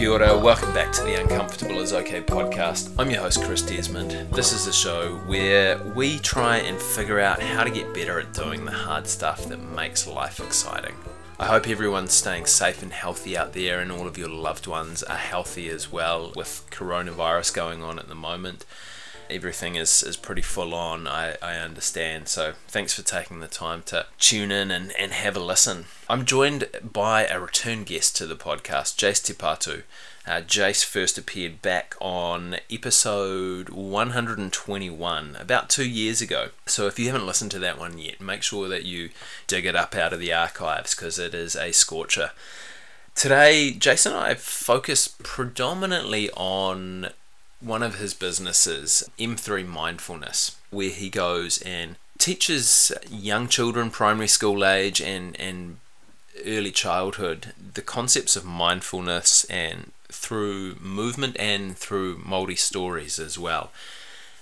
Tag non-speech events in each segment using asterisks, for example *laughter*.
Kia ora, welcome back to the Uncomfortable is Okay podcast. I'm your host, Chris Desmond. This is a show where we try and figure out how to get better at doing the hard stuff that makes life exciting. I hope everyone's staying safe and healthy out there, and all of your loved ones are healthy as well with coronavirus going on at the moment everything is, is pretty full on, I, I understand. So thanks for taking the time to tune in and, and have a listen. I'm joined by a return guest to the podcast, Jace Te Patu. Uh, Jace first appeared back on episode 121 about two years ago. So if you haven't listened to that one yet, make sure that you dig it up out of the archives because it is a scorcher. Today, Jason and I focus predominantly on one of his businesses, M3 Mindfulness, where he goes and teaches young children, primary school age, and, and early childhood the concepts of mindfulness and through movement and through Māori stories as well.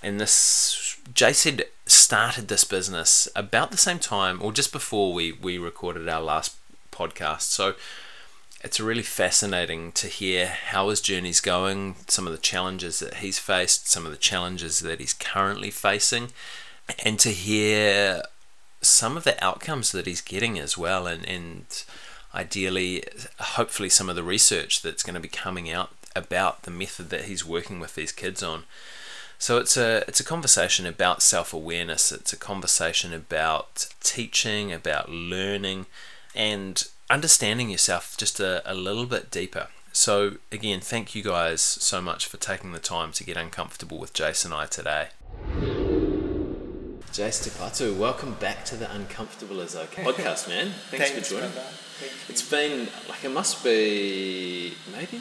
And this, Jace had started this business about the same time or just before we, we recorded our last podcast. So it's really fascinating to hear how his journey's going, some of the challenges that he's faced, some of the challenges that he's currently facing, and to hear some of the outcomes that he's getting as well, and, and ideally, hopefully, some of the research that's going to be coming out about the method that he's working with these kids on. So it's a it's a conversation about self awareness. It's a conversation about teaching, about learning, and understanding yourself just a, a little bit deeper. So, again, thank you guys so much for taking the time to get uncomfortable with Jason and I today. Jace Te Patu, welcome back to the Uncomfortable is Okay podcast, *laughs* man. Thanks, Thanks for joining. It's been like it must be maybe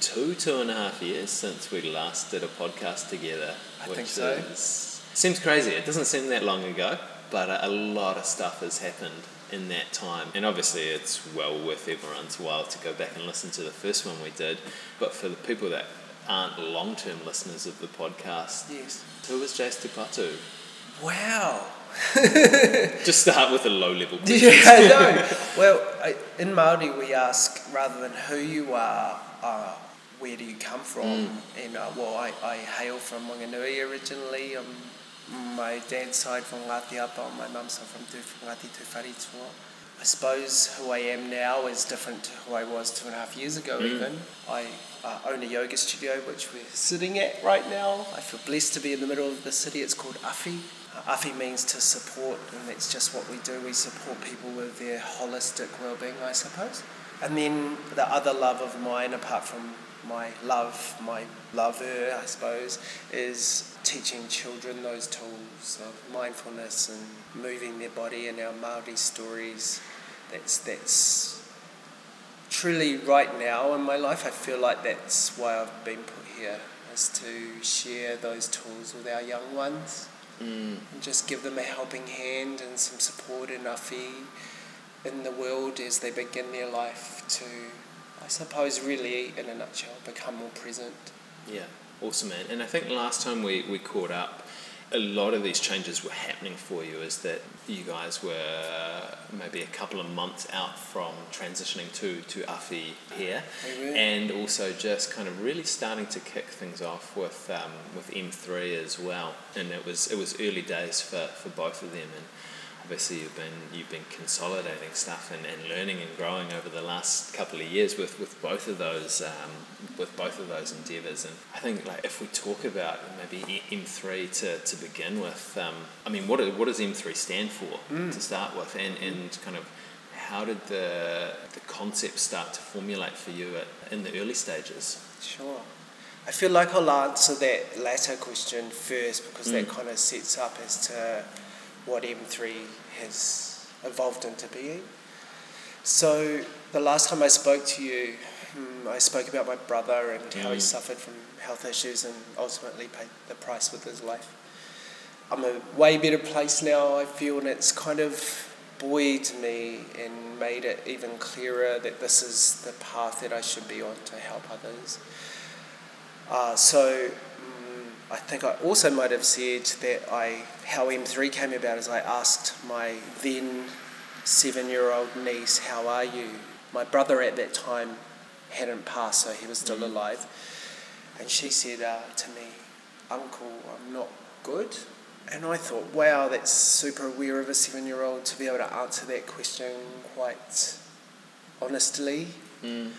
two, two and a half years since we last did a podcast together. I think so. Is, seems crazy. It doesn't seem that long ago, but a, a lot of stuff has happened in that time. And obviously, it's well worth everyone's while to go back and listen to the first one we did. But for the people that aren't long term listeners of the podcast, yes. who was Jace Te Patu? Wow. *laughs* Just start with a low level *laughs* question. Yeah, no. Well, in Māori, we ask rather than who you are, uh, where do you come from? Mm. And uh, well, I, I hail from Wanganui originally. I'm my dad's side from Ngāti Apa, my mum's side from Ngāti Tūwharetoa. I suppose who I am now is different to who I was two and a half years ago, mm. even. I uh, own a yoga studio which we're sitting at right now. I feel blessed to be in the middle of the city. It's called Awhi. Uh, Awhi means to support, and that's just what we do. We support people with their holistic well being, I suppose. And then the other love of mine, apart from my love, my lover, I suppose, is teaching children those tools of mindfulness and moving their body in our Maori stories. That's that's truly right now in my life. I feel like that's why I've been put here, is to share those tools with our young ones. Mm. And just give them a helping hand and some support and awhi in the world as they begin their life to I suppose, really, in a nutshell, become more present. Yeah, awesome, man. And I think last time we, we caught up, a lot of these changes were happening for you is that you guys were maybe a couple of months out from transitioning to, to Awhi here. And also just kind of really starting to kick things off with um, with M3 as well. And it was it was early days for, for both of them. And obviously you've been you've been consolidating stuff and, and learning and growing over the last couple of years with, with both of those um, with both of those endeavors and I think like if we talk about maybe M3 to, to begin with um, I mean what, what does M3 stand for mm. to start with and, and kind of how did the, the concept start to formulate for you at, in the early stages sure I feel like I'll answer that latter question first because mm. that kind of sets up as to what M3 has evolved into being. So, the last time I spoke to you, hmm, I spoke about my brother and how he mm. suffered from health issues and ultimately paid the price with his life. I'm a way better place now, I feel, and it's kind of buoyed me and made it even clearer that this is the path that I should be on to help others. Uh, so, I think I also might have said that I how M3 came about is I asked my then seven year old niece, How are you? My brother at that time hadn't passed, so he was still Mm. alive. And she said uh, to me, Uncle, I'm not good. And I thought, wow, that's super aware of a seven year old to be able to answer that question quite honestly. Mm.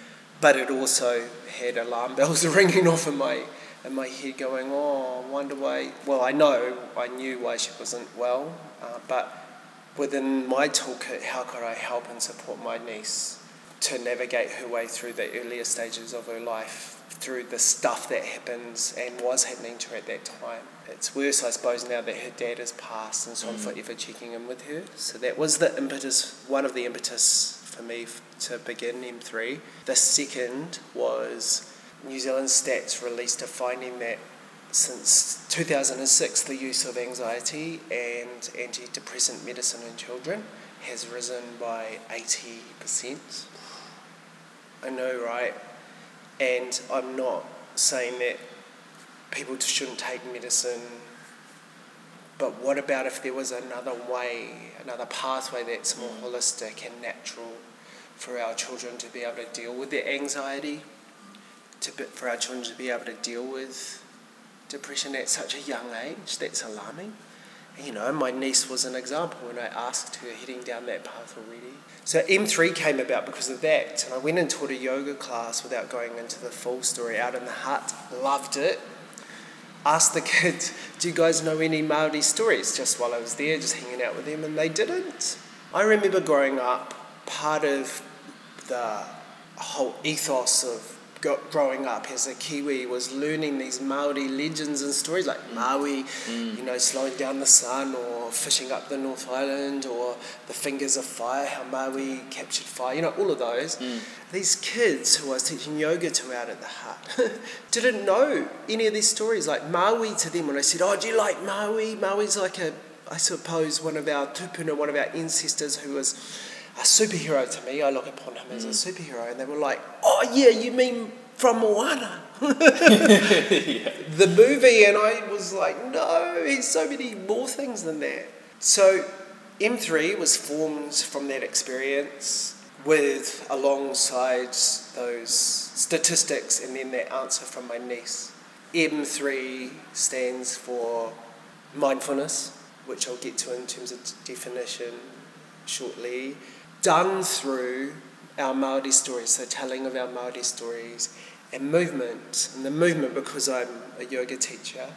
But it also had alarm bells *laughs* ringing off in my in my head, going, "Oh, I wonder why." Well, I know, I knew why she wasn't well, uh, but within my toolkit, how could I help and support my niece to navigate her way through the earlier stages of her life, through the stuff that happens and was happening to her at that time? It's worse, I suppose, now that her dad has passed, and so I'm Mm. forever checking in with her. So that was the impetus, one of the impetus for me to begin M3. The second was New Zealand Stats released a finding that since 2006, the use of anxiety and antidepressant medicine in children has risen by 80%. I know, right? And I'm not saying that people shouldn't take medicine, but what about if there was another way, another pathway that's more mm. holistic and natural for our children to be able to deal with their anxiety, to be, for our children to be able to deal with depression at such a young age? That's alarming. You know, my niece was an example, when I asked her heading down that path already. So M3 came about because of that, and I went and taught a yoga class without going into the full story out in the hut. Loved it. Asked the *laughs* kids, "Do you guys know any Maori stories?" Just while I was there, just hanging out with them, and they didn't. I remember growing up, part of the whole ethos of go- growing up as a Kiwi was learning these Maori legends and stories like Maui, mm. you know, slowing down the sun or fishing up the North Island or the fingers of fire, how Maui captured fire, you know, all of those. Mm. These kids who I was teaching yoga to out at the hut *laughs* didn't know any of these stories. Like Maui to them, when I said, Oh, do you like Maui? Maui's like a, I suppose, one of our tupuna, one of our ancestors who was a superhero to me. I look upon him as a superhero. And they were like, oh, yeah, you mean from Moana? *laughs* The movie. And I was like, no, he's so many more things than that. So M3 was formed from that experience with alongside those statistics and then that answer from my niece. M3 stands for mindfulness, which I'll get to in terms of definition shortly, done through our Maori stories, so telling of our Maori stories, and movement. And the movement, because I'm a yoga teacher,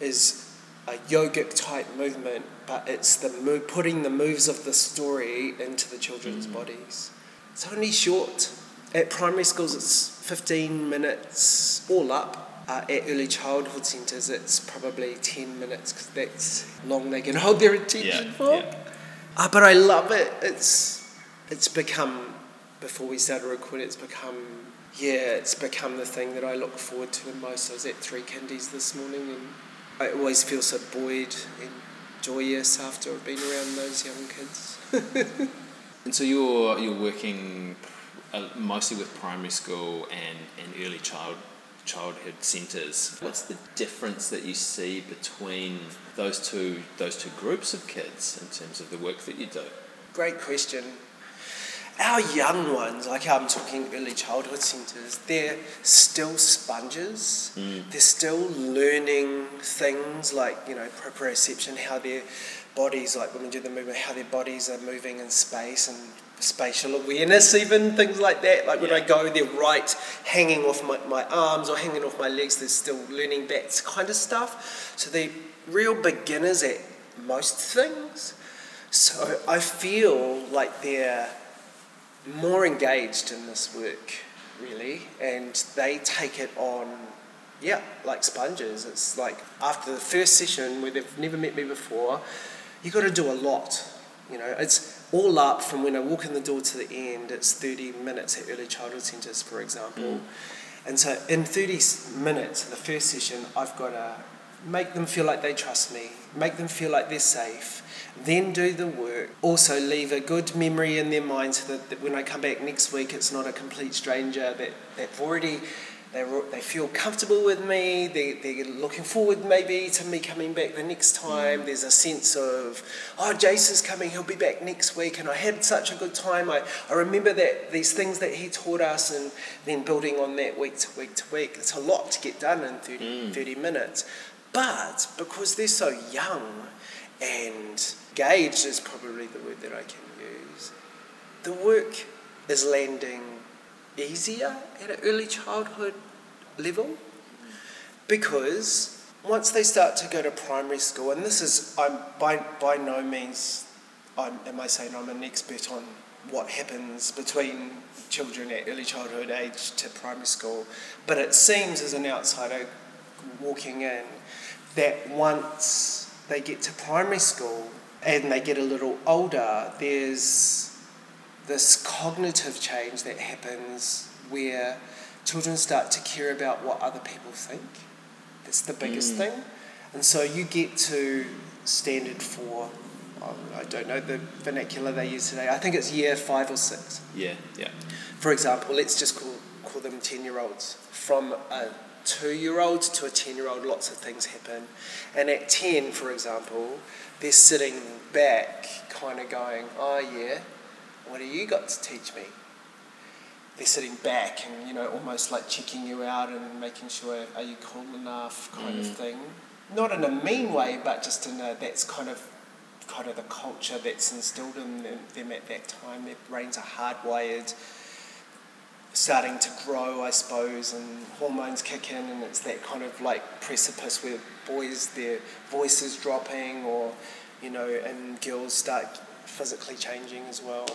is a yogic type movement, but it's the mo- putting the moves of the story into the children's bodies. It's only short. At primary schools, it's 15 minutes all up. Uh, at early childhood centres, it's probably 10 minutes because that's long they can hold their attention Yeah, for. yeah. Uh, but I love it. It's it's become before we started recording. It's become yeah. It's become the thing that I look forward to the most. I was at three kindies this morning, and I always feel so buoyed and joyous after I've been around those young kids. *laughs* And so you're you're working uh, mostly with primary school and, and early child childhood centres. What's the difference that you see between those two those two groups of kids in terms of the work that you do? Great question. Our young ones, like I'm talking early childhood centres, they're still sponges. Mm. They're still learning things like, you know, proprioception, how their bodies, like when we do the movement, how their bodies are moving in space and spatial awareness, even things like that. Like when I go, they're right hanging off my, my arms or hanging off my legs, they're still learning that kind of stuff. So they're real beginners at most things. So I feel like they're more engaged in this work, really, and they take it on, yeah, like sponges. It's like after the first session where they've never met me before, you've got to do a lot. You know, it's all up from when I walk in the door to the end. It's thirty minutes at early childhood centres, for example, mm. and so in thirty minutes, the first session, I've got to make them feel like they trust me, make them feel like they're safe, then do the work. Also, leave a good memory in their mind so that, that when I come back next week, it's not a complete stranger that they've already they they feel comfortable with me. They they're looking forward maybe to me coming back the next time. There's a sense of oh Jason's coming. He'll be back next week, and I had such a good time. I, I remember that these things that he taught us, and then building on that week to week to week. It's a lot to get done in 30, Mm. 30 minutes, but because they're so young and engaged is probably the word that I can use. The work is landing easier at an early childhood level because once they start to go to primary school, and this is, I'm by, by no means I'm, am I saying I'm an expert on what happens between children at early childhood age to primary school, but it seems as an outsider walking in that once they get to primary school and they get a little older, there's this cognitive change that happens where children start to care about what other people think. That's the biggest Mm. thing. And so you get to standard four, um, I don't know the vernacular they use today, I think it's year five or six. Yeah, yeah. For example, let's just call, call them 10 year olds. From a two year old to a 10 year old, lots of things happen. And at 10, for example, they're sitting back, kind of going, oh, yeah, what do you got to teach me? They're sitting back and, you know, almost like checking you out and making sure, are you cool enough, kind of Mm. thing. Not in a mean way, but just in a, that's kind of kind of the culture that's instilled in them, them at that time. Their brains are hardwired, starting to grow, I suppose, and hormones kick in, and it's that kind of like precipice where boys, their voices dropping, or you know, and girls start physically changing as well.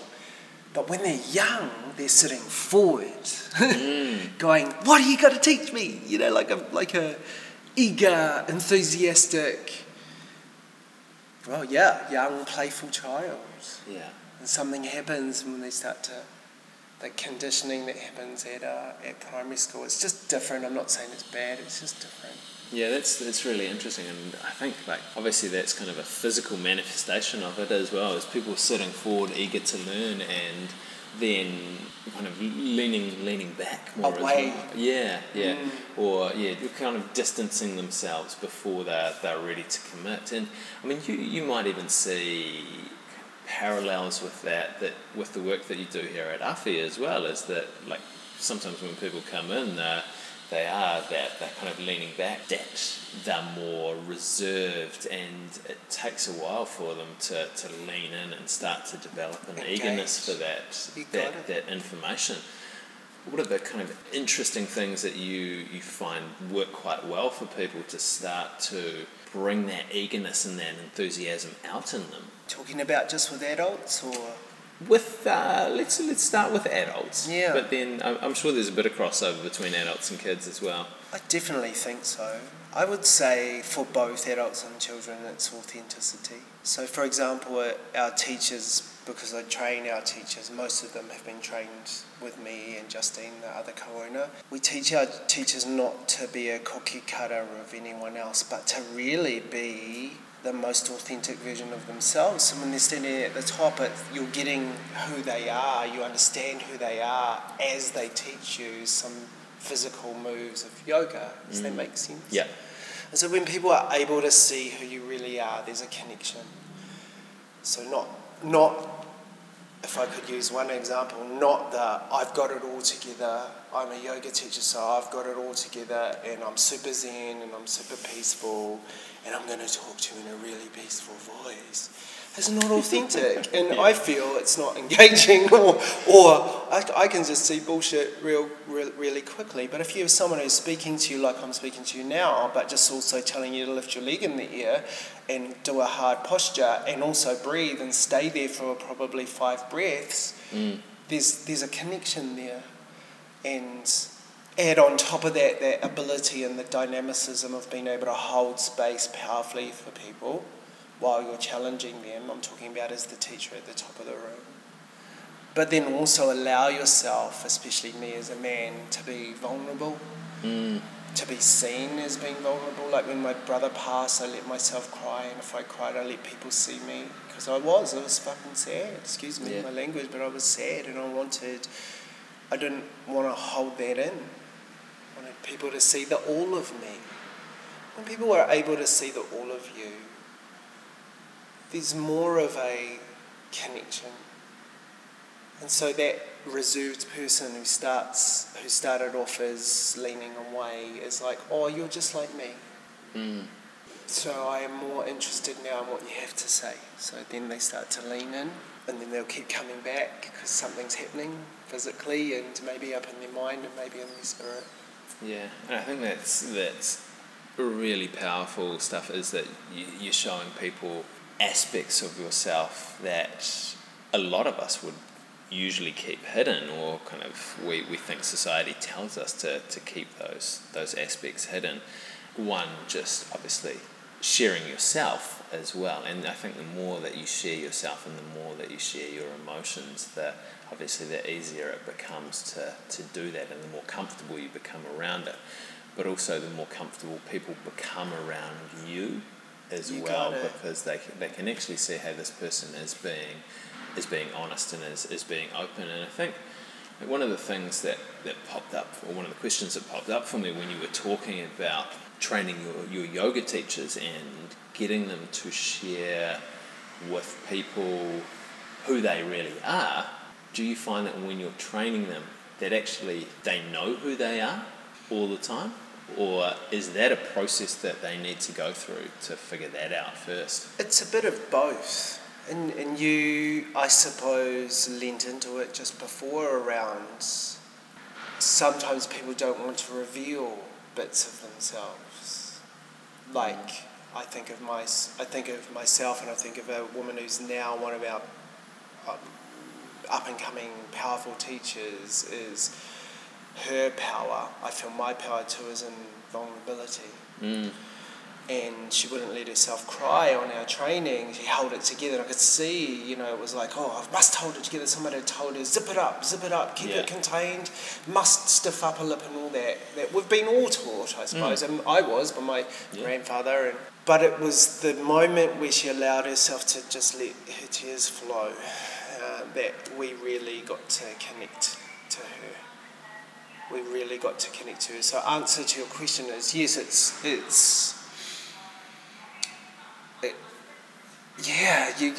But when they're young, they're sitting forward, mm. *laughs* going, "What are you going to teach me?" You know, like a like a eager, enthusiastic. Well, yeah, young, playful child. Yeah. And something happens when they start to, the conditioning that happens at, uh, at primary school. It's just different. I'm not saying it's bad, it's just different. Yeah, that's that's really interesting, and I think like obviously that's kind of a physical manifestation of it as well. As people sitting forward, eager to learn, and then kind of leaning leaning back more Away. well. Yeah, yeah, Mm. or yeah, they're kind of distancing themselves before they're they're ready to commit. And I mean, you you might even see parallels with that that with the work that you do here at Awhi as well. Is that like sometimes when people come in, uh, they are that they're kind of leaning back, that they're more reserved, and it takes a while for them to, to lean in and start to develop an Engage. eagerness for that You that, that information. What are the kind of interesting things that you, you find work quite well for people to start to bring that eagerness and that enthusiasm out in them? Talking about just with adults or. With uh, let's let's start with adults. Yeah. But then I'm, I'm sure there's a bit of crossover between adults and kids as well. I definitely think so. I would say for both adults and children, it's authenticity. So, for example, our teachers, because I train our teachers, most of them have been trained with me and Justine, the other co owner. We teach our teachers not to be a cookie cutter of anyone else, but to really be the most authentic version of themselves. So when they're standing at the top, it, you're getting who they are, you understand who they are as they teach you some physical moves of yoga. Does that Mm. make sense? Yeah. And so when people are able to see who you really are, there's a connection. So not not if I could use one example, not that I've got it all together. I'm a yoga teacher, so I've got it all together, and I'm super zen and I'm super peaceful, and I'm going to talk to you in a really peaceful voice. It's not authentic, *laughs* and I feel it's not engaging, *laughs* or, or I, I can just see bullshit real, real, really quickly. But if you have someone who's speaking to you like I'm speaking to you now, but just also telling you to lift your leg in the air and do a hard posture, and also breathe and stay there for probably five breaths, Mm. there's there's a connection there, and add on top of that that ability and the dynamicism of being able to hold space powerfully for people while you're challenging them. I'm talking about as the teacher at the top of the room. But then also allow yourself, especially me as a man, to be vulnerable, Mm. to be seen as being vulnerable. Like when my brother passed, I let myself cry, and if I cried, I let people see me. Because I was, I was fucking sad. Excuse me, Yeah. my language, but I was sad, and I wanted, I didn't want to hold that in. I wanted people to see the all of me. When people are able to see the all of you, there's more of a connection. And so that reserved person who starts who started off as leaning away is like, oh, you're just like me. Mm. So I am more interested now in what you have to say. So then they start to lean in, and then they'll keep coming back because something's happening physically, and maybe up in their mind, and maybe in their spirit. Yeah, and I think that's that's really powerful stuff. Is that you, you're showing people aspects of yourself that a lot of us would usually keep hidden or kind of we, we think society tells us to, to keep those those aspects hidden. One just obviously sharing yourself as well. And I think the more that you share yourself and the more that you share your emotions, the obviously the easier it becomes to, to do that and the more comfortable you become around it. But also the more comfortable people become around you as You well because they, can- they can actually see how this person is being is being honest and is, is being open. And I think one of the things that, that popped up or one of the questions that popped up for me when you were talking about training your, your yoga teachers and getting them to share with people who they really are do you find that when you're training them that actually they know who they are all the time or is that a process that they need to go through to figure that out first It's a bit of both. And, and you, I suppose, leaned into it just before around. Sometimes people don't want to reveal bits of themselves. Like, I think of my, I think of myself, and I think of a woman who's now one of our um, up and coming powerful teachers. Is her power. I feel my power too is in vulnerability mm. and she wouldn't let herself cry on our training. She held it together. I could see, you know, it was like, oh, I must hold it together. Somebody had told her, zip it up, zip it up, keep Yeah. it contained, must stiff up a lip and all that. That we've been all taught, I suppose, and I was by my Mm. Yeah. grandfather. And but it was the moment where she allowed herself to just let her tears flow uh, that we really got to connect to her we really got to connect to. So answer to your question is yes, it's it's it, yeah, you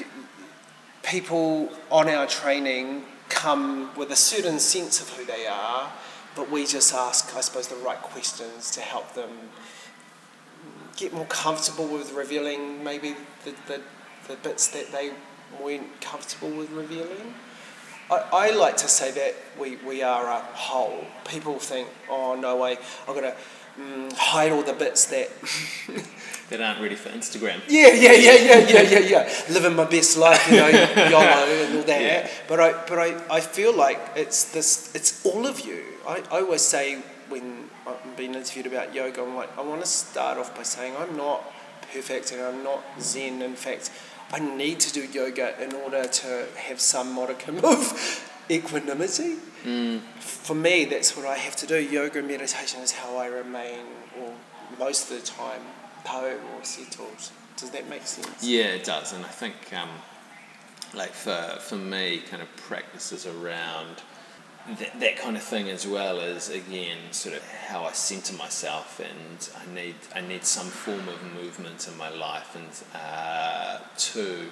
people on our training come with a certain sense of who they are, but we just ask, I suppose, the right questions to help them get more comfortable with revealing maybe the, the, the bits that they weren't comfortable with revealing. I, I like to say that we, we are a whole. People think, oh no way, I've got to mm, hide all the bits that. *laughs* that aren't ready for Instagram yeah, yeah, yeah, yeah, yeah, yeah, yeah. Living my best life, you know, *laughs* YOLO and all that. Yeah. But I, but I, I feel like it's this, it's all of you. I, I always say when I'm being interviewed about yoga, I'm like, I want to start off by saying I'm not perfect and I'm not Zen. In fact, I need to do yoga in order to have some modicum of *laughs* equanimity. mm. For me, that's what I have to do. Yoga and meditation is how I remain, or most of the time, po or settled. Does that make sense? Yeah, it does, and I think um, like for for me, kind of practices around that, that kind of thing as well is again sort of how I centre myself, and I need I need some form of movement in my life, and uh, to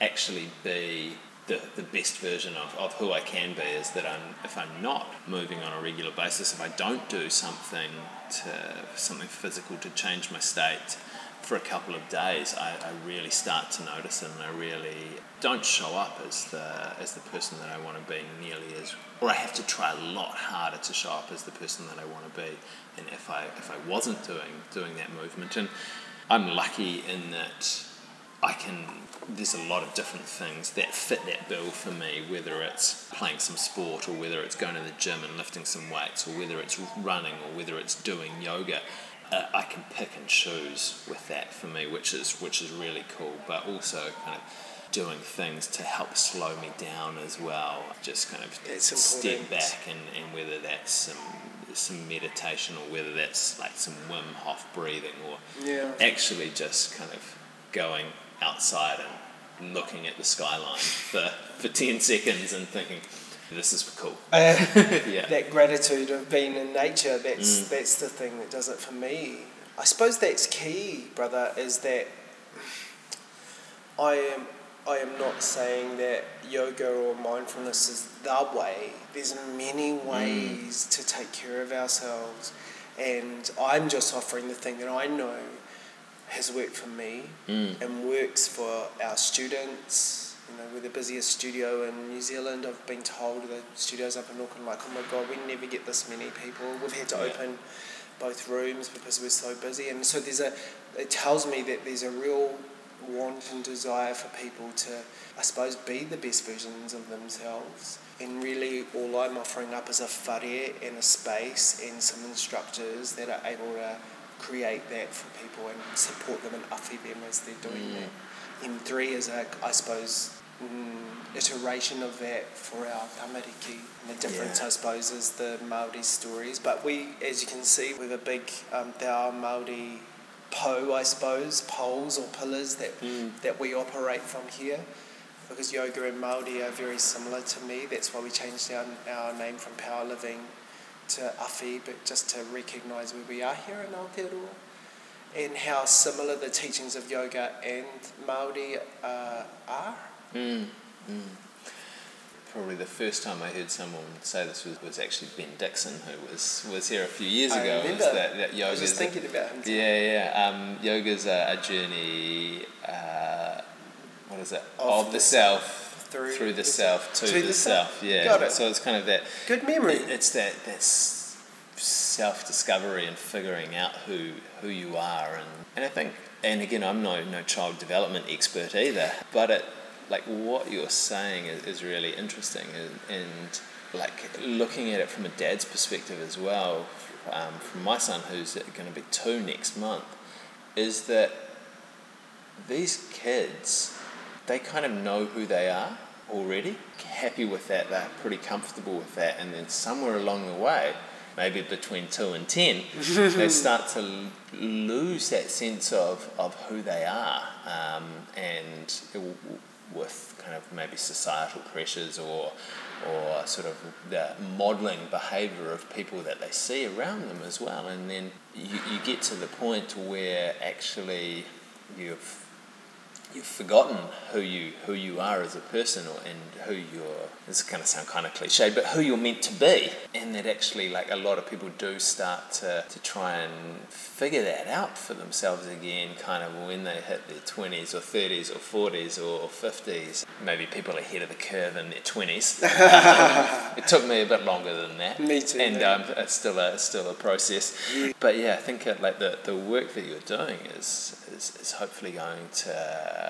actually be the, the best version of, of who I can be is that I'm if I'm not moving on a regular basis, if I don't do something to something physical to change my state for a couple of days, I, I really start to notice and I really don't show up as the as the person that I want to be nearly as or I have to try a lot harder to show up as the person that I want to be and if I if I wasn't doing doing that movement and I'm lucky in that I can. There's a lot of different things that fit that bill for me, whether it's playing some sport or whether it's going to the gym and lifting some weights or whether it's running or whether it's doing yoga. Uh, I can pick and choose with that for me, which is which is really cool. But also kind of doing things to help slow me down as well. Just kind of It's step important. back and, and whether that's some some meditation or whether that's like some Wim Hof breathing or Yeah. actually just kind of going outside and looking at the skyline *laughs* for, for 10 seconds and thinking, this is cool. Uh, *laughs* *laughs* yeah. that gratitude of being in nature that's Mm. that's the thing that does it for me i suppose that's key brother is that i am i am not saying that yoga or mindfulness is the way there's many ways to take care of ourselves and i'm just offering the thing that i know has worked for me Mm. and works for our students. You know, we're the busiest studio in New Zealand. I've been told the studios up in Auckland, like, oh my god, we never get this many people. We've had to Yeah. open both rooms because we're so busy. And so there's a, it tells me that there's a real want and desire for people to, I suppose, be the best versions of themselves. And really, all I'm offering up is a whare and a space and some instructors that are able to create that for people and support them and awhi them as they're doing Mm. that. M3 is a, I suppose, mm, iteration of that for our tamariki. And the difference, Yeah. I suppose, is the Māori stories. But we, as you can see, we have a big um, Te Ao Māori pou, I suppose, poles or pillars that, Mm. that we operate from here. Because yoga and Māori are very similar to me. That's why we changed our, our name from Power Living to Awhi, but just to recognise where we are here in Aotearoa and how similar the teachings of yoga and Māori uh, are. Mm. Mm. Probably the first time I heard someone say this was, was actually Ben Dixon, who was, was here a few years I ago. was remember. that, that I yoga was just thinking about him. today. Yeah, yeah. Um, yoga's a, a journey. Uh, what is it? Of Of, the self through through, the, the self to, to the, the self. self. Yeah. Got it. So it's kind of that. Good memory. it- It's that that self discovery and figuring out who who you are, and and I think, and again, I'm no no child development expert either, but it like what you're saying is, is really interesting, and, and like looking at it from a dad's perspective as well, um, from my son who's going to be two next month, is that these kids, they kind of know who they are already, happy with that, they're pretty comfortable with that, and then somewhere along the way, maybe between two and ten, *laughs* they start to l- lose that sense of, of who they are, um, and w- with kind of maybe societal pressures or or sort of the modelling behaviour of people that they see around them as well, and then you, you get to the point where actually you've you've forgotten who you who you are as a person or, and who you're this is going to sound kind of cliche but who you're meant to be. And that actually like a lot of people do start to, to try and figure that out for themselves again kind of when they hit their 20s or 30s or 40s or 50s maybe people are ahead of the curve in their 20s *laughs* Um, it took me a bit longer than that. Me too, and um, it's still a it's still a process. But yeah I think it, like the, the work that you're doing is, is is hopefully going to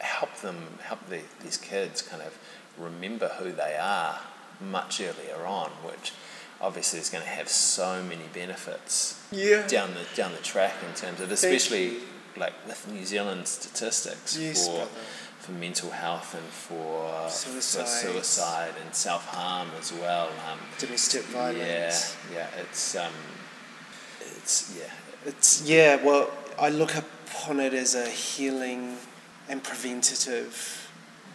help them help the, these kids kind of remember who they are much earlier on which obviously is going to have so many benefits Yeah. down the down the track in terms of especially like with New Zealand statistics Yes, for brother. for mental health and for, Suicide. for suicide and self harm as well. Um, Domestic violence. yeah, yeah, it's um, it's yeah, It's yeah. Well, I look upon it as a healing and preventative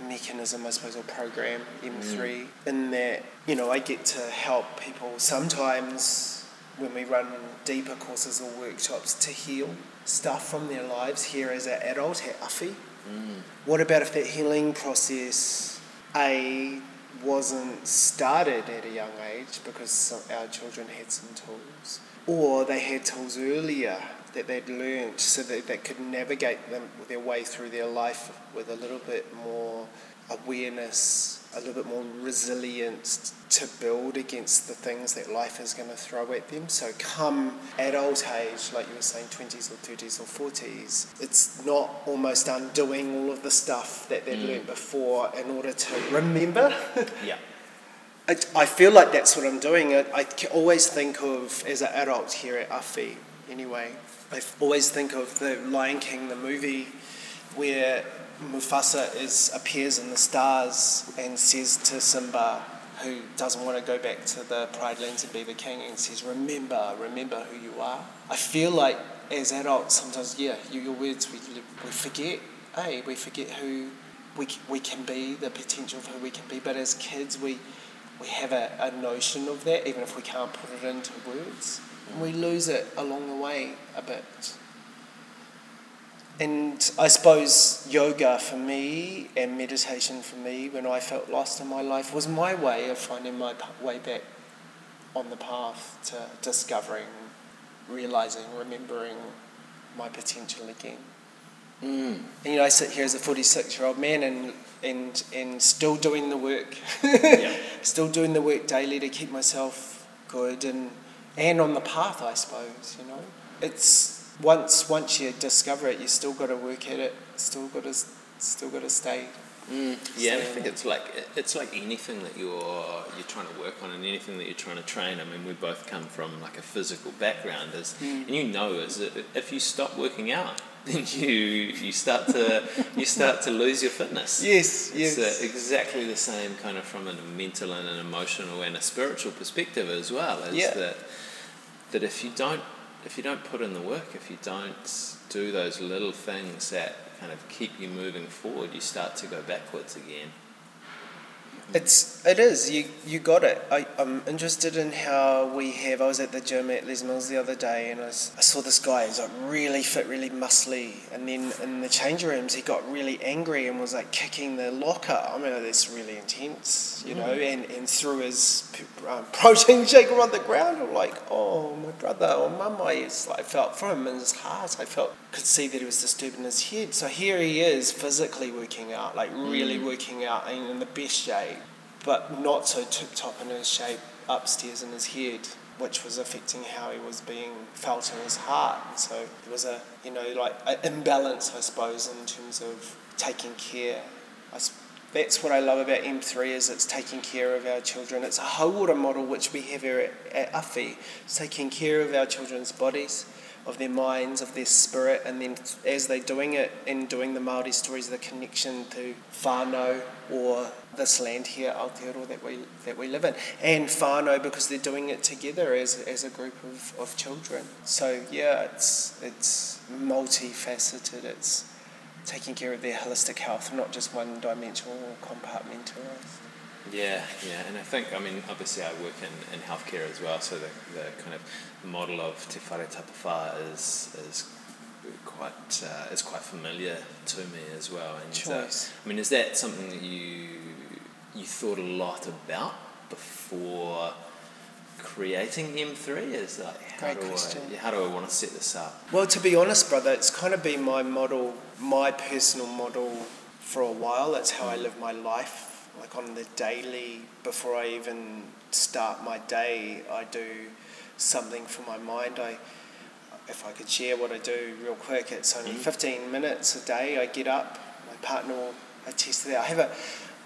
mechanism, I suppose, or program M mm. three. In that, you know, I get to help people sometimes when we run deeper courses or workshops to heal stuff from their lives here as an adult at Awhi. Mm. What about if that healing process, A, wasn't started at a young age because our children had some tools, or they had tools earlier that they'd learned so that they could navigate them their way through their life with a little bit more awareness, a little bit more resilience to build against the things that life is going to throw at them. So, come adult age, like you were saying, 20s or 30s or 40s, it's not almost undoing all of the stuff that they'd mm. learned before in order to remember. *laughs* yeah, I, I feel like that's what I'm doing. I always think of, as an adult here at Awhi, anyway, I always think of the Lion King, the movie, where Mufasa is appears in the stars and says to Simba, who doesn't want to go back to the Pride Lands and be the king, and says, "Remember, remember who you are." I feel like as adults, sometimes, yeah, you, your words, we, we forget. Hey, we forget who we, we can be, the potential of who we can be. But as kids, we we have a, a notion of that, even if we can't put it into words. We lose it along the way a bit. And I suppose yoga for me and meditation for me, when I felt lost in my life, was my way of finding my way back on the path to discovering, realizing, remembering my potential again. Mm. And you know, I sit here as a 46 year old man and, and, and still doing the work, yeah. *laughs* still doing the work daily to keep myself good and, and on the path, I suppose, you know. It's once once you discover it, you still got to work at it, still got to still got to stay. Mm, yeah, and I think it's like it's like anything that you're you're trying to work on, and anything that you're trying to train. I mean, we both come from like a physical background, is Mm. and you know, is that if you stop working out, *laughs* then you you start to you start to lose your fitness. *laughs* Yes, It's yes. uh, exactly the same kind of from a mental and an emotional and a spiritual perspective as well. Is Yeah. that that if you don't if you don't put in the work, if you don't do those little things that kind of keep you moving forward, you start to go backwards again. It's it is you you got it. I, I'm interested in how we have. I was at the gym at Les Mills the other day, and I saw this guy. He's like really fit, really muscly, and then in the change rooms, he got really angry and was like kicking the locker. I mean, that's really intense, you know. And, and threw his um, *laughs* protein shaker on the ground. I'm like, oh my brother or mum. I just like felt for him in his heart. I felt could see that he was disturbed in his head. So here he is, physically working out, like really mm. working out, and in the best shape but not so tip top in his shape upstairs in his head, which was affecting how he was being felt in his heart. And so there was a you know like an imbalance, I suppose, in terms of taking care. I that's what I love about M3 is it's taking care of our children. It's a whole water model which we have here at, at Awhi. It's taking care of our children's bodies, of their minds, of their spirit, and then as they're doing it and doing the Māori stories, the connection to whānau or this land here, Aotearoa, that we, that we live in, and whānau because they're doing it together as, as a group of, of children. So yeah, it's, it's multifaceted. It's taking care of their holistic health, not just one dimensional or compartmentalised. Yeah, yeah, and I think I mean obviously I work in, in healthcare as well, so the, the kind of model of te whare tapawha is is quite uh, is quite familiar to me as well. And uh, Choice. I mean, is that something that you you thought a lot about before creating M3? Is like how Great do question. I how do I want to set this up? Well, to be honest, brother, it's kind of been my model, my personal model for a while. That's how I live my life. Like on the daily, before I even start my day, I do something for my mind. I, if I could share what I do real quick, it's only Mhm. 15 minutes a day. I get up, my partner will attest to that. I have a,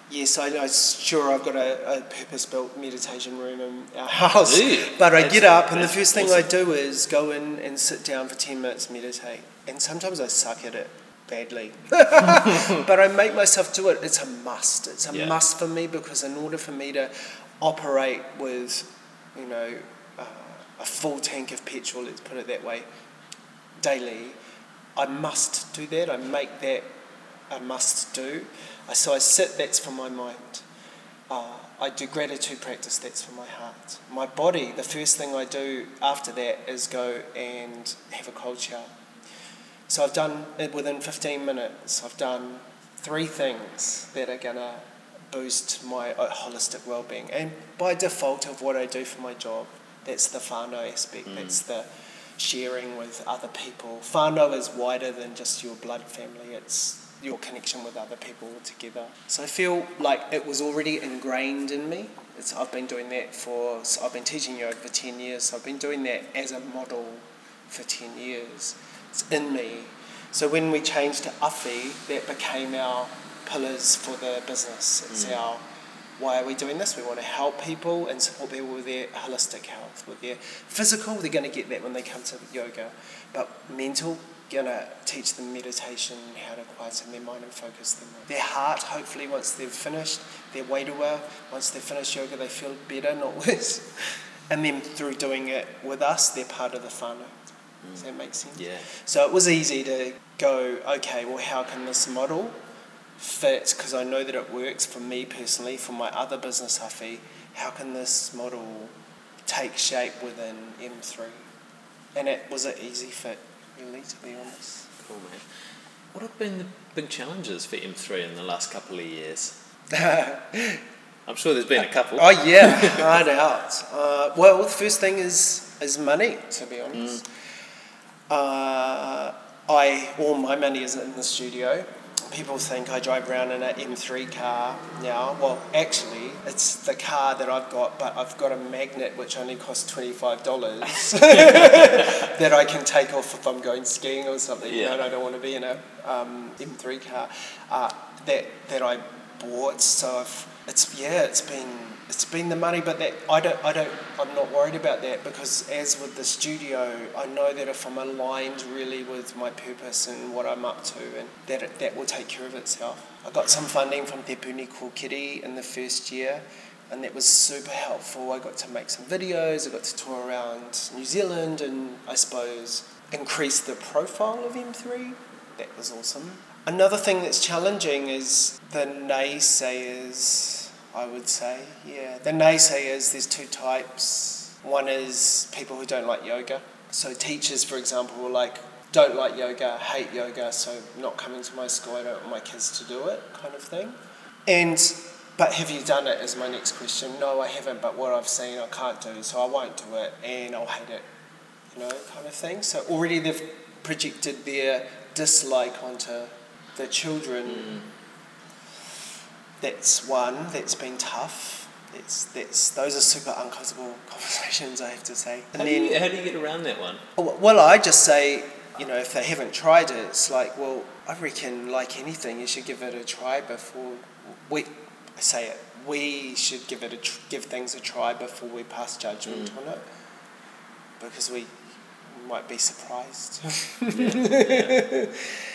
yes, I know, sure, I've got a, a purpose built meditation room in our house. You? But I get up, and the first thing awesome. I do is go in and sit down for 10 minutes, meditate. And sometimes I suck at it badly. *laughs* but I make myself do it. It's a must. It's a Yeah. must for me because in order for me to operate with, you know, uh, a full tank of petrol, let's put it that way, daily, I must do that. I make that a must do. So I sit, that's for my mind. Uh, I do gratitude practice, that's for my heart. My body, the first thing I do after that is go and have a cold shower. So I've done it within 15 minutes. I've done three things that are going to boost my uh, holistic well-being. And by default of what I do for my job, that's the whānau aspect. Mm. That's the sharing with other people. Whānau is wider than just your blood family. It's your connection with other people together. So I feel like it was already ingrained in me. It's, I've been doing that for, so I've been teaching yoga for 10 years. So I've been doing that as a model for 10 years. It's in me. So when we changed to Awhi, that became our pillars for the business. It's Mm. our, why are we doing this? We want to help people and support people with their holistic health, with their physical, they're going to get that when they come to yoga. But mental, going to teach them meditation, how to quieten their mind and focus them. Their heart, hopefully, once they've finished their wairua, once they've finished yoga, they feel better, not *laughs* worse. And then through doing it with us, they're part of the whānau. Does that make sense? Yeah. So it was easy to go, okay, well, how can this model fit? Because I know that it works for me personally, for my other business, Awhi. how can this model take shape within M3? And it was an easy fit, really, to be honest. Cool, man. What have been the big challenges for M3 in the last couple of years? *laughs* I'm sure there's been a couple. Oh yeah, hard out. Uh, well, the first thing is is money. To be honest, uh, I all my money is in the studio. People think I drive around in an M3 car now. Well, actually, it's the car that I've got, but I've got a magnet which only costs twenty five dollars *laughs* that I can take off if I'm going skiing or something. Yeah. And I don't want to be in a um, M3 car. Uh, that that I bought. So I've, it's yeah, it's been it's been the money, but that I don't I don't I'm not worried about that because as with the studio, I know that if I'm aligned really with my purpose and what I'm up to, and that it, that will take care of itself. I got some funding from Te Puni Kōkiri in the first year. And that was super helpful. I got to make some videos, I got to tour around New Zealand and I suppose increase the profile of M3. That was awesome. Another thing that's challenging is the naysayers, I would say. Yeah, the naysayers, there's two types. One is people who don't like yoga. So, teachers, for example, like, don't like yoga, hate yoga, so not coming to my school, I don't want my kids to do it, kind of thing. And, but have you done it, is my next question. No, I haven't, but what I've seen I can't do, so I won't do it, and I'll hate it, you know, kind of thing. So, already they've projected their dislike onto the children. Mm. That's one that's been tough. That's, that's, those are super uncomfortable *laughs* conversations, I have to say. And How do, you, how do you get around that one? Well, I just say, you know, if they haven't tried it, it's like, well, I reckon, like anything, you should give it a try before we I say it. We should give it a tr- give things a try before we pass judgment mm. on it, because we might be surprised. *laughs* *laughs*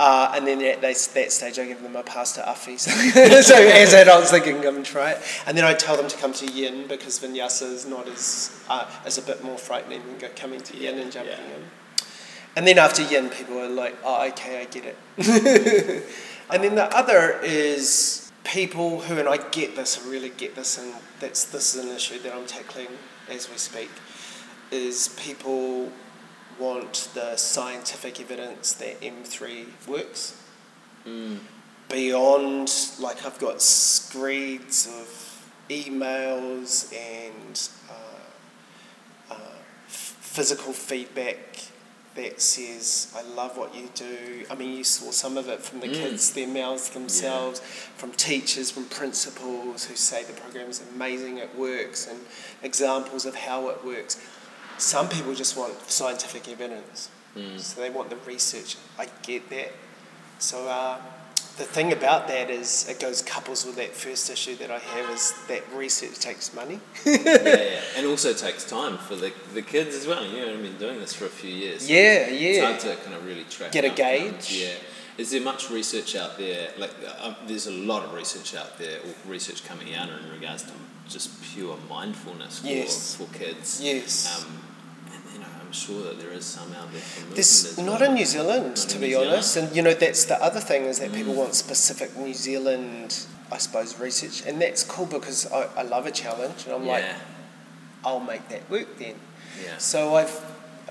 Uh, and then at that, that stage, I give them a pasta Awhi. *laughs* So, so as adults, they can come and try it. And then I tell them to come to yin because vinyasa is not as uh, is a bit more frightening than coming to yin and jumping yeah. in. And then after yin, people are like, "Oh, okay, I get it." *laughs* and then the other is people who, and I get this, I really get this, and that's this is an issue that I'm tackling as we speak. Is people want the scientific evidence that M3 works. Beyond, like, I've got screeds of emails and uh, uh, physical feedback that says, I love what you do. I mean, you saw some of it from the kids, their mouths themselves, from teachers, from principals who say the program is amazing, it works, and examples of how it works. Some people just want scientific evidence, so they want the research. I get that. So uh, the thing about that is it goes couples with that first issue that I have is that research takes money. *laughs* yeah, yeah, and also takes time for the, the kids as well. You know, I've been doing this for a few years. Yeah, yeah. It's hard to kind of really track. Get a gauge. Yeah. Is there much research out there? Like, uh, there's a lot of research out there, or research coming out in regards to just pure mindfulness for, Yes. for kids. Yes. Um, and you know, I'm sure that there is some out there for There's not well. in New Zealand, Not to be Zealand. honest, and you know that's the other thing is that people want specific New Zealand, I suppose, research, and that's cool because I, I love a challenge, and I'm like, I'll make that work then. Yeah. So I've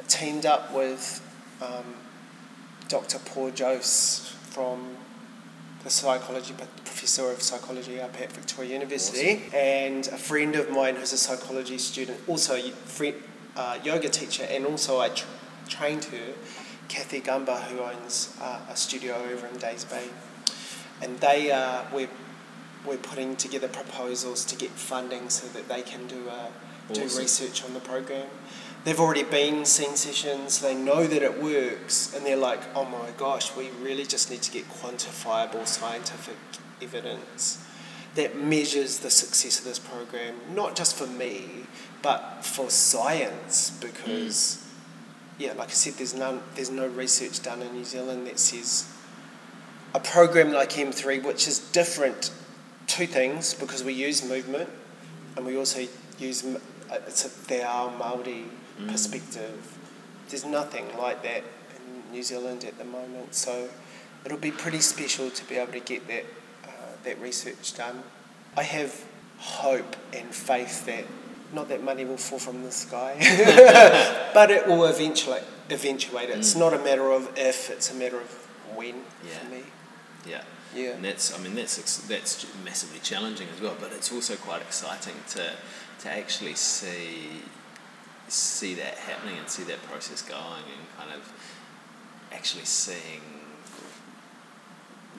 teamed up with um, Dr. Paul Jose from the psychology, professor of psychology up at Victoria University, and a friend of mine who's a psychology student, also a friend, uh, yoga teacher, and also I tr- trained her, Kathy Gumba, who owns uh, a studio over in Days Bay, and they uh, we're we're putting together proposals to get funding so that they can do uh, do research on the program. They've already been seen sessions. They know that it works, and they're like, "Oh my gosh, we really just need to get quantifiable scientific evidence that measures the success of this program, not just for me, but for science, because." Yeah, like I said, there's none, there's no research done in New Zealand that says a program like M3, which is different, two things because we use movement and we also use uh, it's a Te Ao Māori perspective. There's nothing like that in New Zealand at the moment, so it'll be pretty special to be able to get that uh, that research done. I have hope and faith that not that money will fall from the sky, *laughs* but it will eventually eventuate. It's Mm. not a matter of if; it's a matter of when Yeah. for me. Yeah. Yeah. And that's, I mean, that's that's massively challenging as well. But it's also quite exciting to to actually see see that happening and see that process going and kind of actually seeing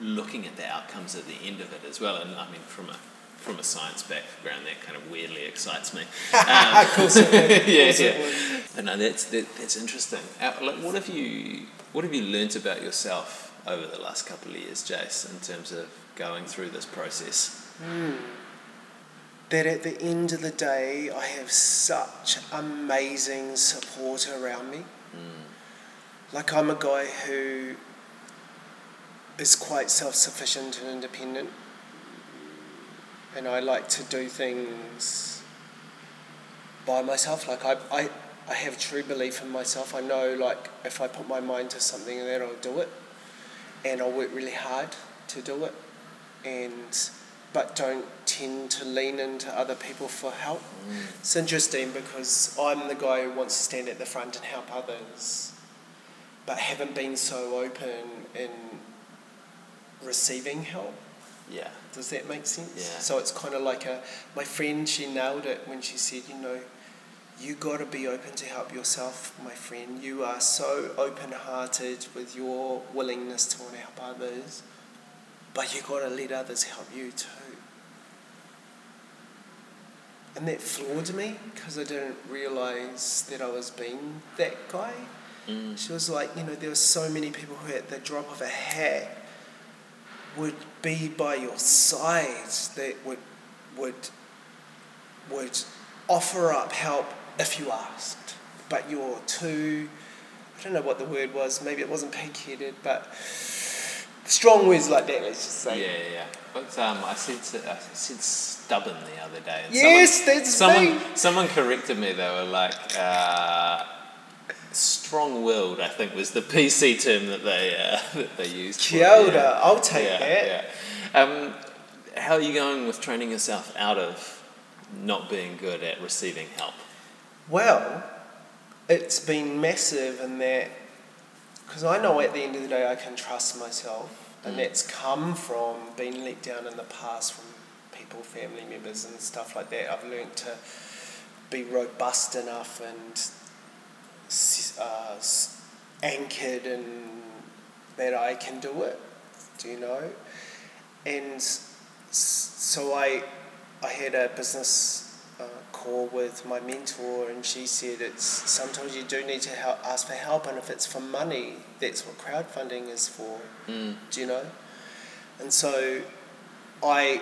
looking at the outcomes at the end of it as well. And I mean, from a from a science background, that kind of weirdly excites me. Um, *laughs* of course it *laughs* yeah, yeah. But no, that's that, that's interesting. Uh, like, what have you what have you learnt about yourself over the last couple of years, Jace, in terms of going through this process? That at the end of the day, I have such amazing support around me. Hmm. Like, I'm a guy who is quite self sufficient and independent, and I like to do things by myself. Like, I, I, I have true belief in myself. I know, like, if I put my mind to something, that I'll do it, and I'll work really hard to do it. And but don't tend to lean into other people for help. Mm. It's interesting because I'm the guy who wants to stand at the front and help others, but haven't been so open in receiving help. Yeah. Does that make sense? Yeah. So it's kind of like a my friend. She nailed it when she said, you know, you got to be open to help yourself, my friend. You are so open-hearted with your willingness to want to help others, but you've got to let others help you too. And that floored me because I didn't realize that I was being that guy. Mm. She was like, you know, there were so many people who at the drop of a hat would be by your side that would would would offer up help if you asked. But you're too I don't know what the word was, maybe it wasn't pig headed, but strong words like that, let's just say. yeah, yeah. But um, I said I said stubborn the other day. And Yes, someone, that's someone. me. Someone corrected me. They were like, uh, "strong-willed." I think was the PC term that they uh, *laughs* that they used. Kia ora, yeah. I'll take yeah, that. Yeah. Um, how are you going with training yourself out of not being good at receiving help? Well, it's been massive in that because I know at the end of the day I can trust myself, and Mm. that's come from being let down in the past from people, family members, and stuff like that. I've learned to be robust enough and uh, anchored and that I can do it. Do you know? And so I, I had a business call with my mentor, and she said it's sometimes you do need to help, ask for help, and if it's for money, that's what crowdfunding is for. Mm. Do you know? And so, I.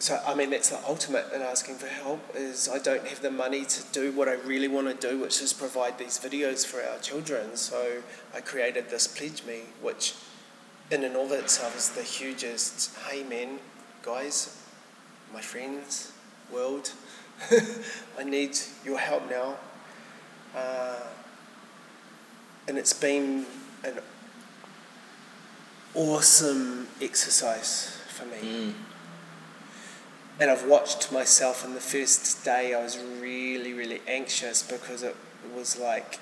So I mean that's the ultimate in asking for help is I don't have the money to do what I really want to do, which is provide these videos for our children. So I created this pledge me, which in and of itself is the hugest. Hey men guys, my friends, world, *laughs* I need your help now. Uh, and it's been an awesome exercise for me. Mm. And I've watched myself in the first day, I was really, really anxious because it was like,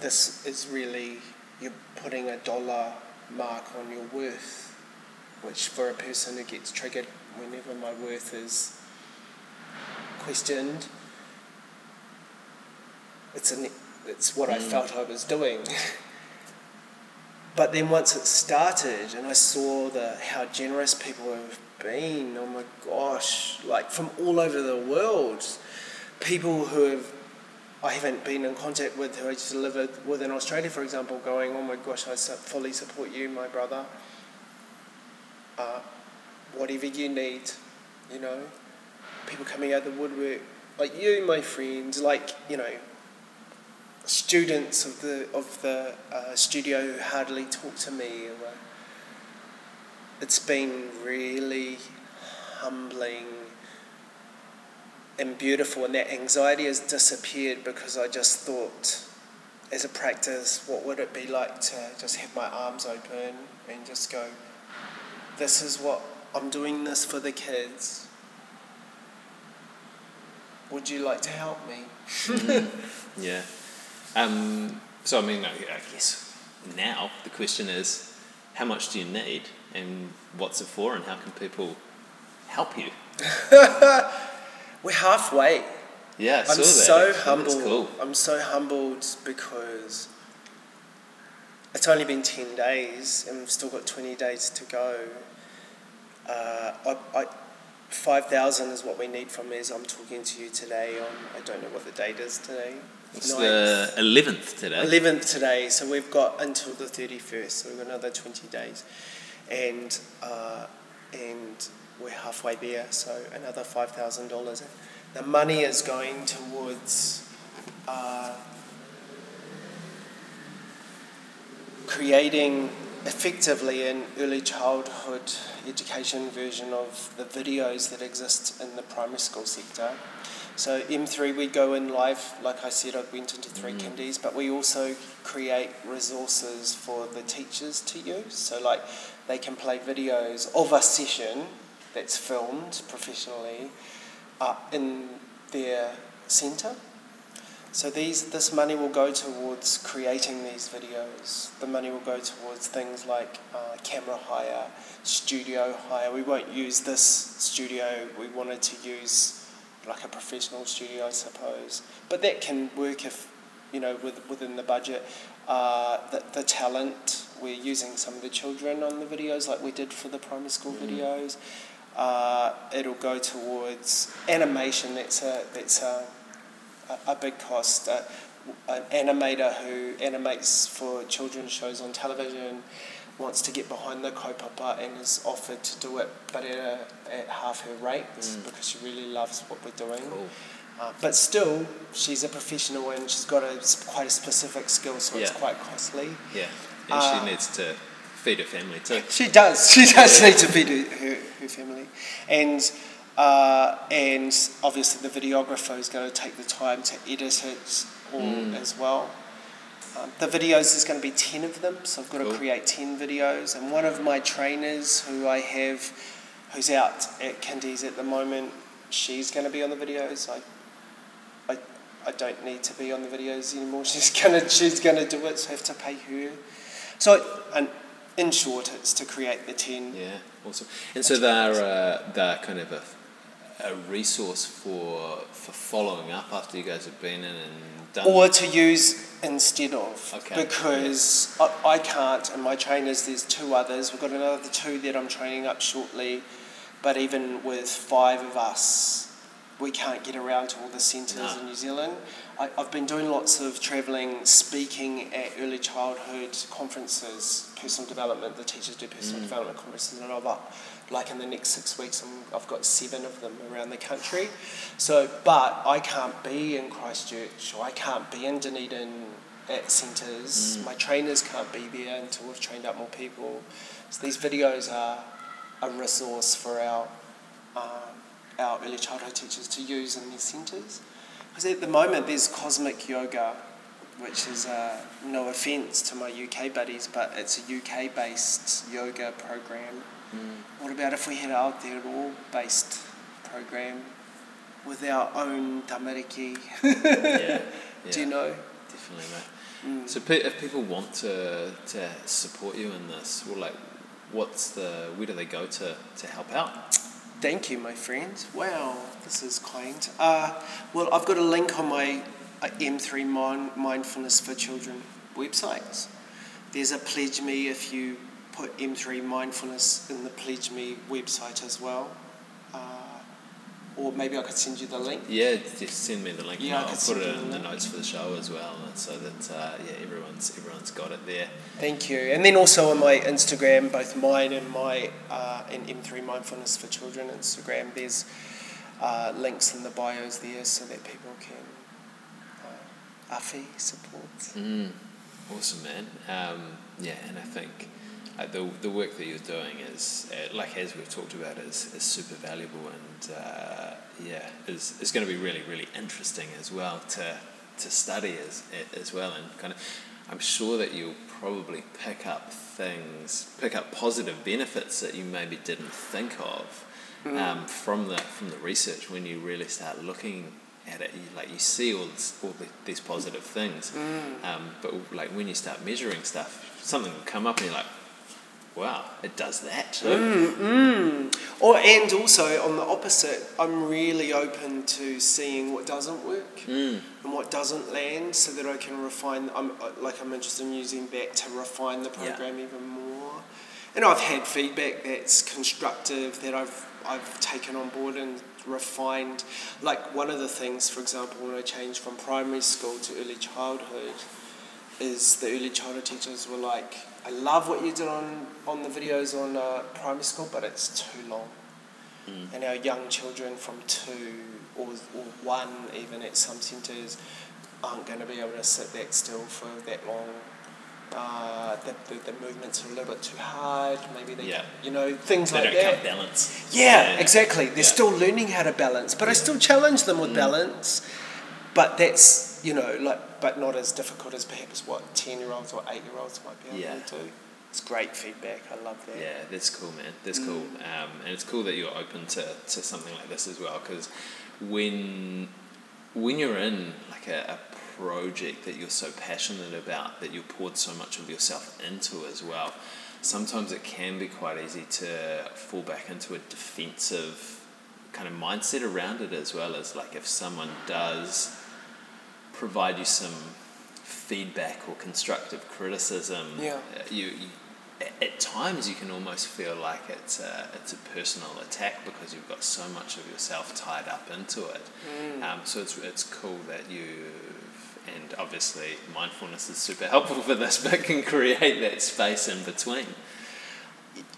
this is really, you're putting a dollar mark on your worth, which for a person who gets triggered whenever my worth is questioned, it's, an, it's what I Mm. felt I was doing. But then once it started and I saw the how generous people have been, oh my gosh, like from all over the world, people who have I haven't been in contact with who I just live with, with in Australia, for example, going, oh my gosh, I fully support you, my brother. Uh, whatever you need, you know. People coming out of the woodwork, like you, my friends, like you know, students of the of the uh, studio who hardly talk to me. Or, uh, it's been really humbling and beautiful, and that anxiety has disappeared because I just thought, as a practice, what would it be like to just have my arms open and just go, this is what I'm doing this for the kids. Would you like to help me? *laughs* Yeah. Um, so, I mean, I guess now the question is how much do you need and what's it for and how can people help you? *laughs* We're halfway. Yeah, I that. so humbled. Cool. I'm so humbled because it's only been 10 days and we've still got 20 days to go. Uh, I, I, 5,000 is what we need from as I'm talking to you today on, I don't know what the date is today. It's Ninth. the 11th today. 11th today, so we've got until the 31st, so we've got another 20 days. And, uh, and we're halfway there, so another $5,000. The money is going towards uh, creating effectively an early childhood education version of the videos that exist in the primary school sector. So M3 we go in live, like I said, I went into three Mm. kindies, but we also create resources for the teachers to use. So like they can play videos of a session that's filmed professionally uh, in their centre. So these, this money will go towards creating these videos. The money will go towards things like uh, camera hire, studio hire. We won't use this studio. We wanted to use like a professional studio, I suppose. But that can work if, you know, with, within the budget. Uh, the, the talent, we're using some of the children on the videos like we did for the primary school Mm. videos. Uh, it'll go towards animation. That's a, that's a, a, a big cost. Uh, an animator who animates for children's shows on television wants to get behind the kaupapa and is offered to do it, but at, a, at half her rate Mm. because she really loves what we're doing. Cool. Uh, but still, she's a professional and she's got a quite a specific skill, so it's quite costly. Yeah. And Uh, she needs to feed her family too. She does. *laughs* She does need to feed her, her, her family, and uh, and obviously the videographer is going to take the time to edit it all Mm. as well. Um, the videos is going to be ten of them, so I've got Cool. to create ten videos. And one of my trainers, who I have, who's out at Kindies at the moment, she's going to be on the videos. I, I, I don't need to be on the videos anymore. *laughs* She's gonna she's gonna do it, so I have to pay her. So, and in short, it's to create the ten. Yeah, awesome. And so they're uh, they're kind of a, a resource for for following up after you guys have been in and done. Or to use instead of. Okay. Because I, I can't, and my trainers, there's two others. We've got another two that I'm training up shortly. But even with five of us, we can't get around to all the centres No. in New Zealand. I, I've been doing lots of travelling, speaking at early childhood conferences, personal development. The teachers do personal Mm. development conferences, and I've up, like in the next six weeks, I'm, I've got seven of them around the country. So, but I can't be in Christchurch or I can't be in Dunedin at centres. Mm. My trainers can't be there until we've trained up more people. So these videos are a resource for our um, our early childhood teachers to use in their centres. Because at the moment there's cosmic yoga, which is uh, no offence to my UK buddies, but it's a UK based yoga program. Mm. What about if we had an Aotearoa based program with our own tamariki? *laughs* yeah, Do you know? Definitely, mate. Mm. So pe- if people want to to support you in this, well, like, what's the where do they go to to help out? Thank you, my friend. Wow, this is kind. Uh, well, I've got a link on my uh, M3 Mind- Mindfulness for Children website. There's a Pledge Me if you put M3 Mindfulness in the Pledge Me website as well. Uh, or maybe I could send you the link. Yeah, just send me the link. Yeah, I'll could put send it in the the link. notes for the show as well, so that uh, yeah, everyone's everyone's got it there. Thank you. And then also on my Instagram, both mine and my uh, and M3 Mindfulness for Children Instagram, there's uh, links in the bios there so that people can uh, awhi support. Mm. Awesome, man. Um, yeah, and I think uh, the the work that you're doing is, uh, like as we've talked about, is, is super valuable and uh, yeah, is is going to be really really interesting as well to to study as as well and kind of. I'm sure that you'll probably pick up things, pick up positive benefits that you maybe didn't think of mm. um, from the from the research when you really start looking at it. You, like you see all this, all the, these positive things, mm. um, but like when you start measuring stuff, something will come up and you're like, wow, it does that. Mm, mm. Or and also on the opposite, I'm really open to seeing what doesn't work mm. and what doesn't land, so that I can refine. I'm like I'm interested in using that to refine the program yeah. even more. And I've had feedback that's constructive that I've I've taken on board and refined. Like one of the things, for example, when I changed from primary school to early childhood, is the early childhood teachers were like I love what you did on, on the videos on uh, primary school, but it's too long. Mm. And our young children from two or, or one, even at some centres, aren't going to be able to sit that still for that long. Uh, the, the, the, movements are a little bit too hard. Maybe they, yeah. you know, things like that. they like that. balance. Yeah, yeah, exactly. They're yeah. still learning how to balance, but I still challenge them with mm. balance. But that's you know like but not as difficult as perhaps what 10 year olds or 8 year olds might be able yeah. to do. It's great feedback. I love that. Yeah, that's cool, man. That's mm. cool. Um, and it's cool that you're open to, to something like this as well because when, when you're in like a, a project that you're so passionate about, that you poured so much of yourself into as well, sometimes it can be quite easy to fall back into a defensive kind of mindset around it as well as like if someone does provide you some feedback or constructive criticism, yeah. Uh, you, you at times you can almost feel like it's a, it's a personal attack because you've got so much of yourself tied up into it. Mm. Um, so it's, it's cool that you and obviously mindfulness is super helpful for this, *laughs* but can create that space in between.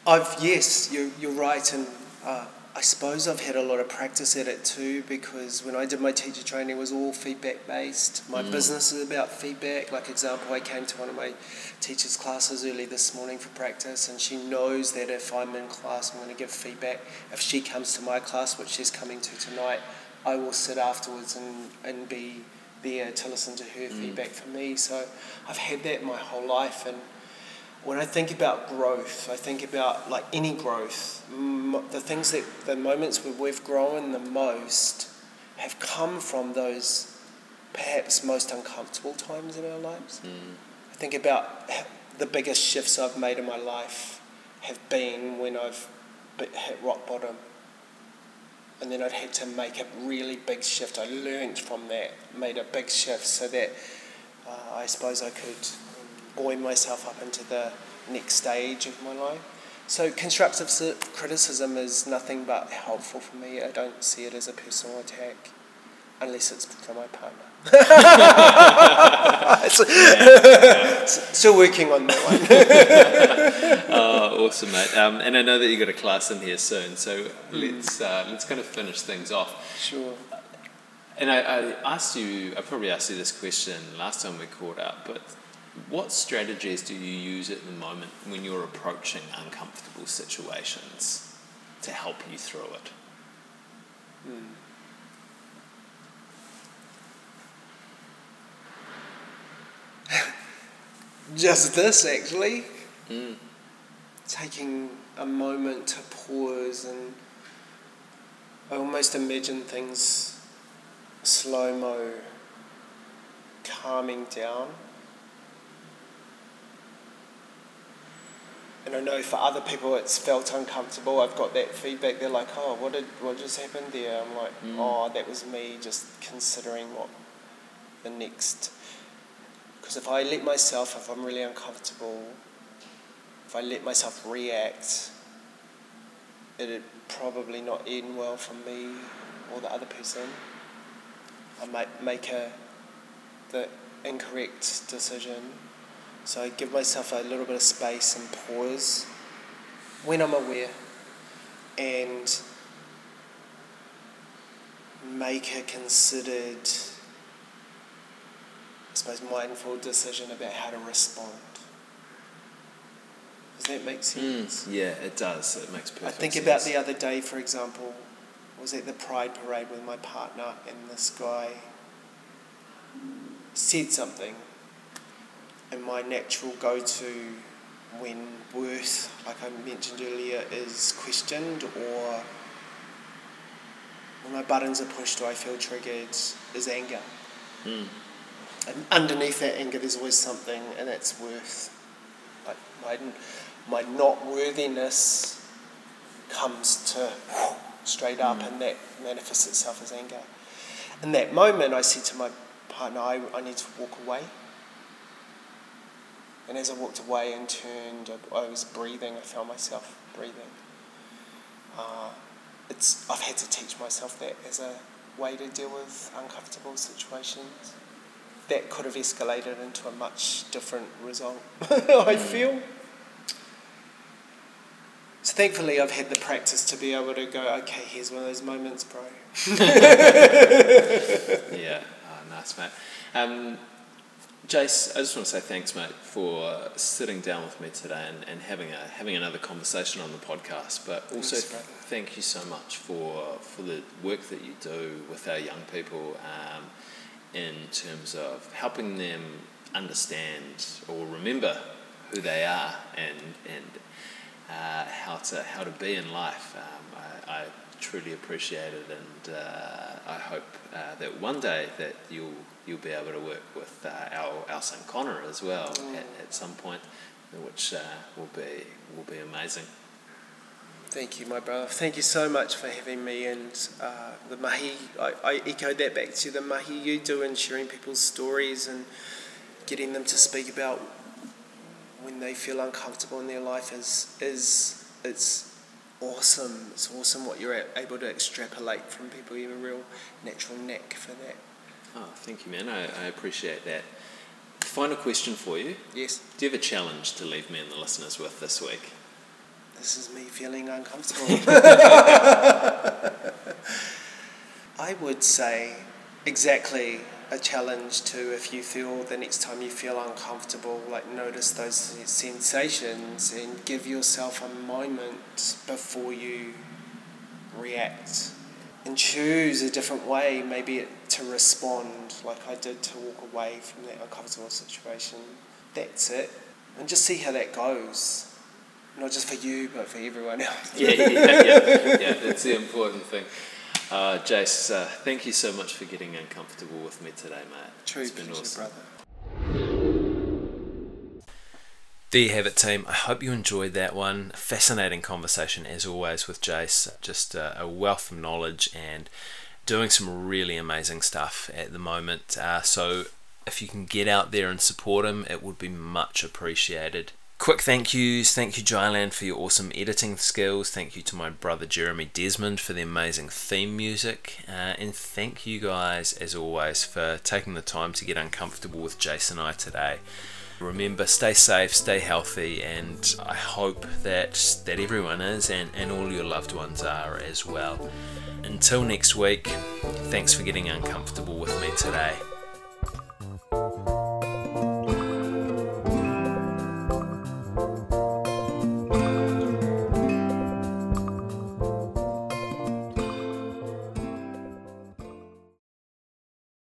I've yes, you're, you're right, and uh, I suppose I've had a lot of practice at it too because when I did my teacher training it was all feedback based. My mm. business is about feedback. Like example, I came to one of my teachers' classes early this morning for practice and she knows that if I'm in class I'm going to give feedback. If she comes to my class, which she's coming to tonight, I will sit afterwards and, and be there to listen to her mm. feedback for me. So I've had that my whole life and when I think about growth, I think about like any growth, the things that the moments where we've grown the most have come from those perhaps most uncomfortable times in our lives. Mm. I think about the biggest shifts I've made in my life have been when I've hit rock bottom. And then I'd had to make a really big shift. I learned from that, made a big shift so that uh, I suppose I could buoy myself up into the next stage of my life. So constructive criticism is nothing but helpful for me. I don't see it as a personal attack, unless it's from my partner. *laughs* *laughs* Still working on that one. *laughs* oh, awesome, mate! Um, and I know that you got a class in here soon, so mm. let's uh, let's kind of finish things off. Sure. And I, I asked you, I probably asked you this question last time we caught up, but what strategies do you use at the moment when you're approaching uncomfortable situations to help you through it? Hmm. *laughs* Just this, actually. Mm. Taking a moment to pause and I almost imagine things slow mo calming down and I know for other people it's felt uncomfortable. I've got that feedback. They're like, "Oh, what did what just happened there?" I'm like, mm. "Oh, that was me just considering what the next." Because if I let myself, if I'm really uncomfortable, if I let myself react, it'd probably not end well for me or the other person. I might make a the incorrect decision so I give myself a little bit of space and pause when I'm aware and make a considered, I suppose, mindful decision about how to respond. Does that make sense? Mm, yeah, it does. It makes perfect sense. I think sense. about the other day, for example, I was at the Pride Parade with my partner, and this guy said something and my natural go to when worth, like I mentioned earlier, is questioned or when my buttons are pushed or I feel triggered is anger. Mm. And underneath that anger, there's always something, and that's worth. Like my, my not worthiness comes to straight up, mm. and that manifests itself as anger. In that moment, I said to my partner, I, I need to walk away. And as I walked away and turned, I, I was breathing. I felt myself breathing. Uh, it's I've had to teach myself that as a way to deal with uncomfortable situations. That could have escalated into a much different result. *laughs* I feel. So thankfully, I've had the practice to be able to go, okay, here's one of those moments, bro. *laughs* yeah, oh, nice, mate. Um, Jace, I just want to say thanks, mate, for sitting down with me today and, and having a having another conversation on the podcast. But also, thanks, thank you so much for for the work that you do with our young people um, in terms of helping them understand or remember who they are and and uh, how to how to be in life. Um, I, I, truly appreciate it, and uh, I hope uh, that one day that you'll you'll be able to work with uh, our our son Connor as well mm. at, at some point, which uh, will be will be amazing. Thank you, my brother. Thank you so much for having me and uh, the mahi. I, I echoed that back to you, the mahi you do and sharing people's stories and getting them to speak about when they feel uncomfortable in their life is is it's awesome. It's awesome what you're able to extrapolate from people. You have a real natural knack for that. Oh, thank you, man. I, I appreciate that. Final question for you. Yes. Do you have a challenge to leave me and the listeners with this week? This is me feeling uncomfortable. *laughs* I would say exactly a challenge to if you feel the next time you feel uncomfortable, like notice those sensations and give yourself a moment before you react. And choose a different way, maybe to respond, like I did to walk away from that uncomfortable situation. That's it. And just see how that goes. Not just for you, but for everyone else. *laughs* yeah, yeah, yeah. yeah, that's the important thing. Uh, Jace, uh, thank you so much for getting uncomfortable with me today, mate. True it's been awesome. brother. There you have it, team. I hope you enjoyed that one. Fascinating conversation, as always, with Jace. Just a, wealth of knowledge and doing some really amazing stuff at the moment. Uh, so, if you can get out there and support him, it would be much appreciated. Quick thank yous. Thank you, Jyland, for your awesome editing skills. Thank you to my brother Jeremy Desmond for the amazing theme music. Uh, and thank you guys, as always, for taking the time to get uncomfortable with Jason and I today. Remember, stay safe, stay healthy, and I hope that, that everyone is and, and all your loved ones are as well. Until next week, thanks for getting uncomfortable with me today.